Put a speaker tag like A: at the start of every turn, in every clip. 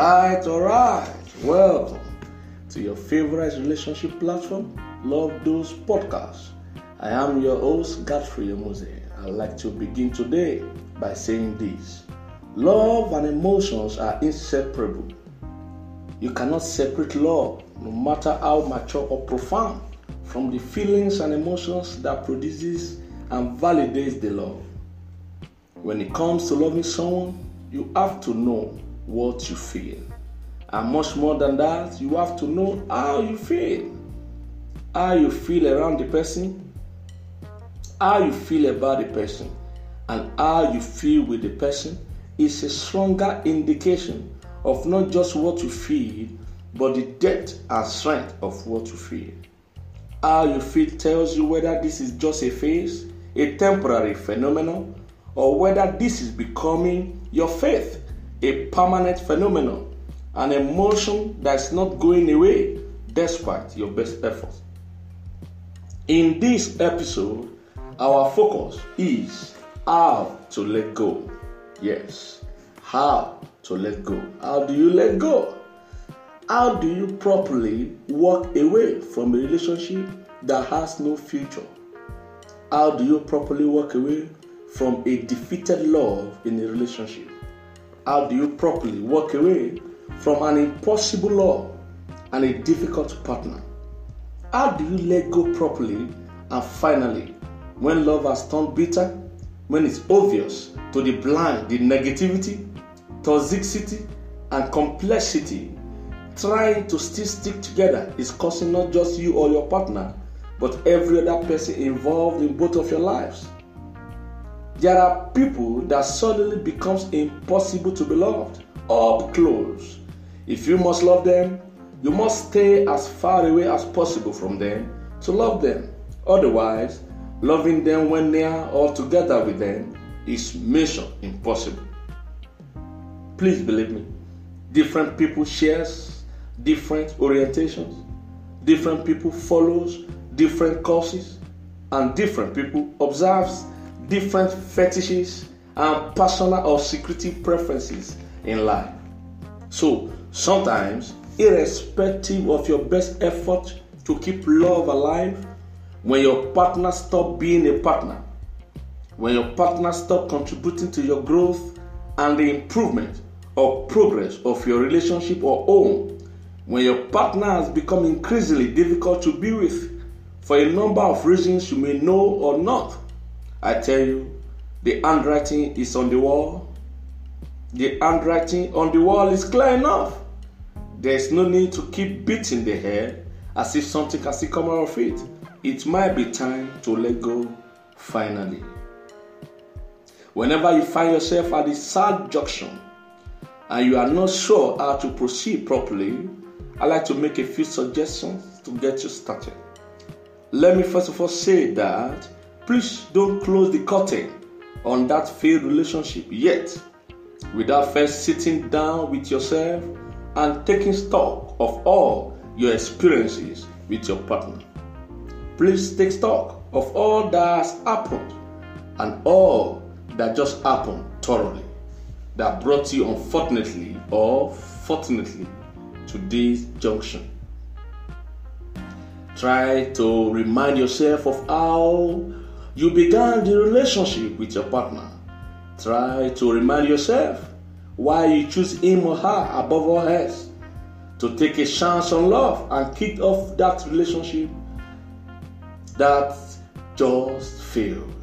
A: Alright, alright. Welcome to your favorite relationship platform, Love Those Podcasts. I am your host, Godfrey Mose. I'd like to begin today by saying this Love and emotions are inseparable. You cannot separate love, no matter how mature or profound, from the feelings and emotions that produces and validates the love. When it comes to loving someone, you have to know what you feel. And much more than that, you have to know how you feel. How you feel around the person, how you feel about the person, and how you feel with the person is a stronger indication of not just what you feel, but the depth and strength of what you feel. How you feel tells you whether this is just a phase, a temporary phenomenon, or whether this is becoming your faith, a permanent phenomenon, an emotion that's not going away despite your best efforts. In this episode, our focus is how to let go. Yes, how to let go. How do you let go? How do you properly walk away from a relationship that has no future? How do you properly walk away from a defeated love in a relationship? How do you properly walk away from an impossible love and a difficult partner? How do you let go properly and finally, when love has turned bitter, when it's obvious to the blind the negativity, toxicity, and complexity, trying to still stick together is causing not just you or your partner, but every other person involved in both of your lives. There are people that suddenly becomes impossible to be loved up close. If you must love them, you must stay as far away as possible from them to love them. Otherwise, loving them when near or together with them is mission impossible. Please believe me. Different people shares different orientations. Different people follows different courses and different people observes different fetishes and personal or secretive preferences in life. So, sometimes, irrespective of your best effort to keep love alive, when your partner stop being a partner, when your partner stop contributing to your growth and the improvement or progress of your relationship or home, when your partner has become increasingly difficult to be with for a number of reasons you may know or not, I tell you, the handwriting is on the wall. The handwriting on the wall is clear enough. There is no need to keep beating the head as if something can still come out of it. It might be time to let go finally. Whenever you find yourself at the sad junction and you are not sure how to proceed properly, I'd like to make a few suggestions to get you started. Let me first of all say that please don't close the curtain on that failed relationship yet without first sitting down with yourself and taking stock of all your experiences with your partner. Please take stock of all that has happened and all that just happened thoroughly that brought you unfortunately or fortunately to this junction. Try to remind yourself of how you began the relationship with your partner. Try to remind yourself why you choose him or her above all else. To take a chance on love and kick off that relationship that just failed.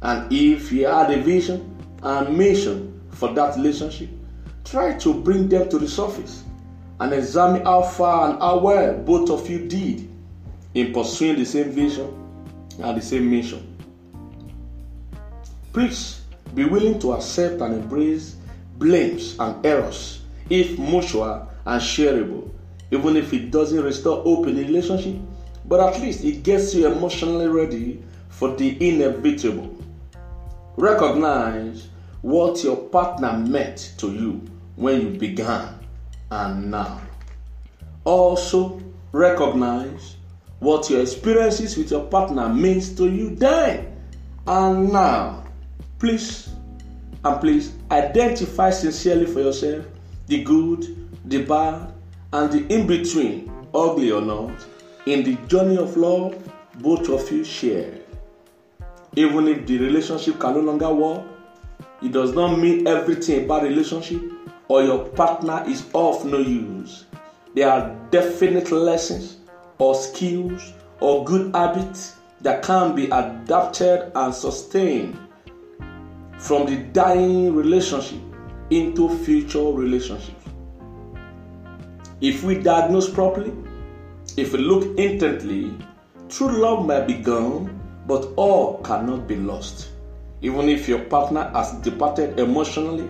A: And if you had a vision and mission for that relationship, try to bring them to the surface and examine how far and how well both of you did in pursuing the same vision and the same mission. Please be willing to accept and embrace blames and errors if mutual and shareable, even if it doesn't restore hope in the relationship, but at least it gets you emotionally ready for the inevitable. Recognize what your partner meant to you when you began and now. Also, recognize what your experiences with your partner means to you then and now. Please and please identify sincerely for yourself the good, the bad, and the in between, ugly or not, in the journey of love both of you share. Even if the relationship can no longer work, it does not mean everything about relationship or your partner is of no use. There are definite lessons or skills or good habits that can be adapted and sustained from the dying relationship into future relationships. If we diagnose properly, if we look intently, true love might be gone, but all cannot be lost. Even if your partner has departed emotionally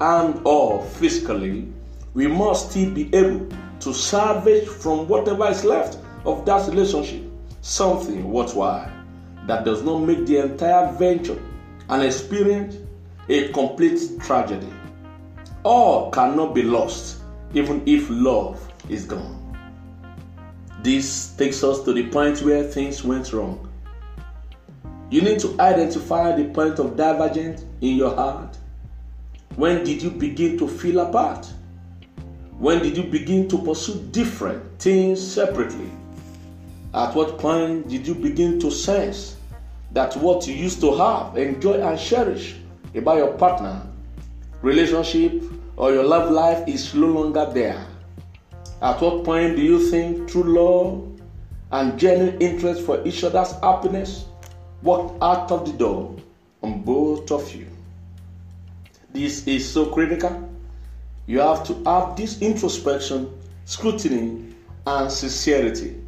A: and or physically, we must still be able to salvage from whatever is left of that relationship something worthwhile that does not make the entire venture and experience a complete tragedy. All cannot be lost, even if love is gone. This takes us to the point where things went wrong. You need to identify the point of divergence in your heart. When did you begin to feel apart? When did you begin to pursue different things separately? At what point did you begin to sense that what you used to have, enjoy, and cherish about your partner, relationship, or your love life is no longer there? At what point do you think true love and genuine interest for each other's happiness walked out of the door on both of you? This is so critical. You have to have this introspection, scrutiny, and sincerity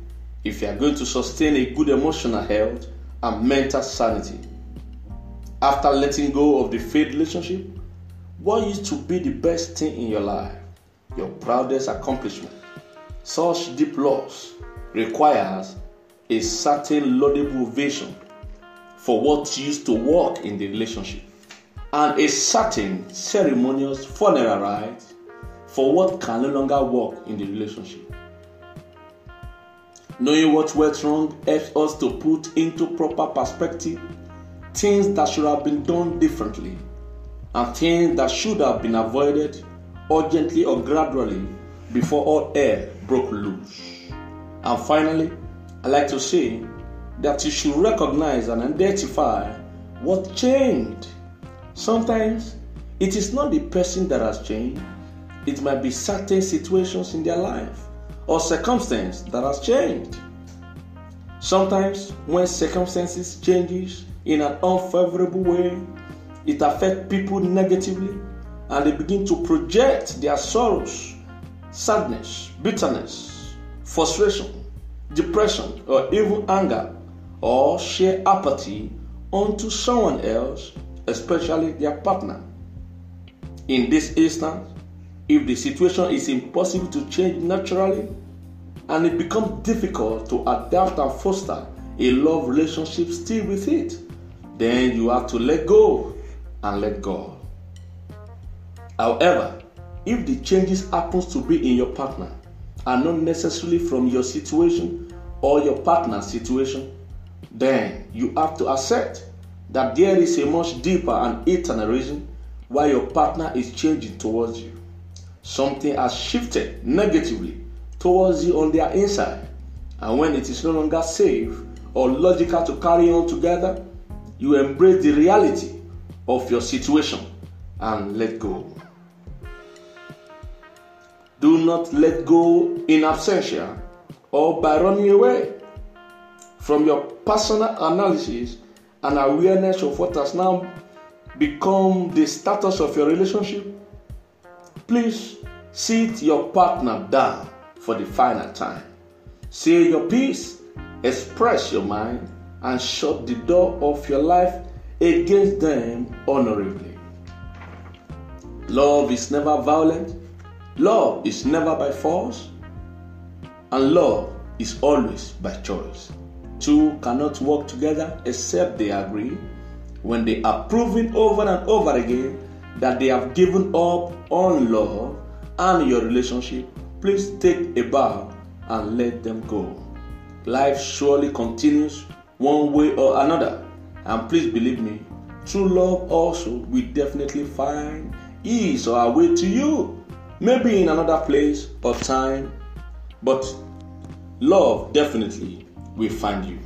A: if you are going to sustain a good emotional health and mental sanity. After letting go of the failed relationship, what used to be the best thing in your life, your proudest accomplishment, such deep loss requires a certain laudable vision for what used to work in the relationship and a certain ceremonious funeral rite for what can no longer work in the relationship. Knowing what went wrong helps us to put into proper perspective things that should have been done differently and things that should have been avoided urgently or gradually before all air broke loose. And finally, I like to say that you should recognize and identify what changed. Sometimes it is not the person that has changed, it might be certain situations in their life or circumstance that has changed. Sometimes when circumstances changes in an unfavorable way, it affects people negatively and they begin to project their sorrows, sadness, bitterness, frustration, depression, or even anger or sheer apathy onto someone else, especially their partner. In this instance, if the situation is impossible to change naturally and it becomes difficult to adapt and foster a love relationship still with it, then you have to let go and let God. However, if the changes happens to be in your partner and not necessarily from your situation or your partner's situation, then you have to accept that there is a much deeper and eternal reason why your partner is changing towards you something has shifted negatively towards you on their inside. And when it is no longer safe or logical to carry on together, you embrace the reality of your situation and let go. Do not let go in absentia or by running away from your personal analysis and awareness of what has now become the status of your relationship Please sit your partner down for the final time. Say your piece, express your mind, and shut the door of your life against them honorably. Love is never violent, love is never by force, and love is always by choice. Two cannot work together except they agree. When they are proven over and over again that they have given up on love and your relationship, please take a bow and let them go. Life surely continues one way or another, and please believe me, true love also will definitely find ease or a way to you. maybe in another place or time, but love definitely will find you.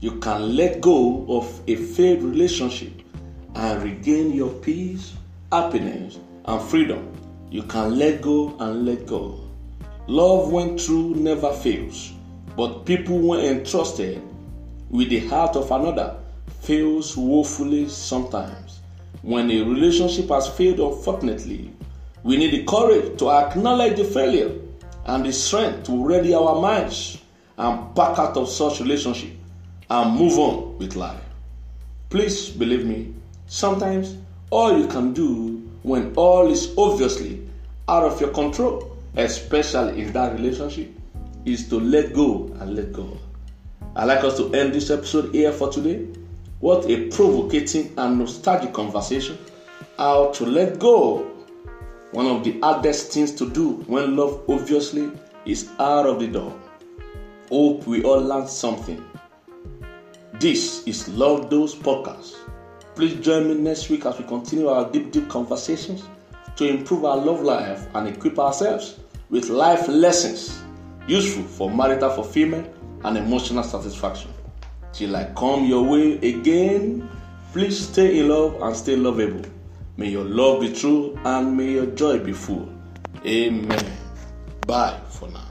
A: You can let go of a failed relationship and regain your peace, happiness, and freedom. You can let go and let go. Love when true never fails, but people when entrusted with the heart of another fails woefully sometimes. When a relationship has failed, unfortunately, we need the courage to acknowledge the failure and the strength to ready our minds and back out of such relationship and move on with life. Please believe me, sometimes all you can do when all is obviously out of your control, especially in that relationship, is to let go and let go. I'd like us to end this episode here for today. What a provocating and nostalgic conversation. How to let go. One of the hardest things to do when love obviously is out of the door. Hope we all learned something. This is Love Those Podcast. Please join me next week as we continue our deep, deep conversations to improve our love life and equip ourselves with life lessons useful for marital fulfillment and emotional satisfaction. Till I come your way again, please stay in love and stay lovable. May your love be true and may your joy be full. Amen. Bye for now.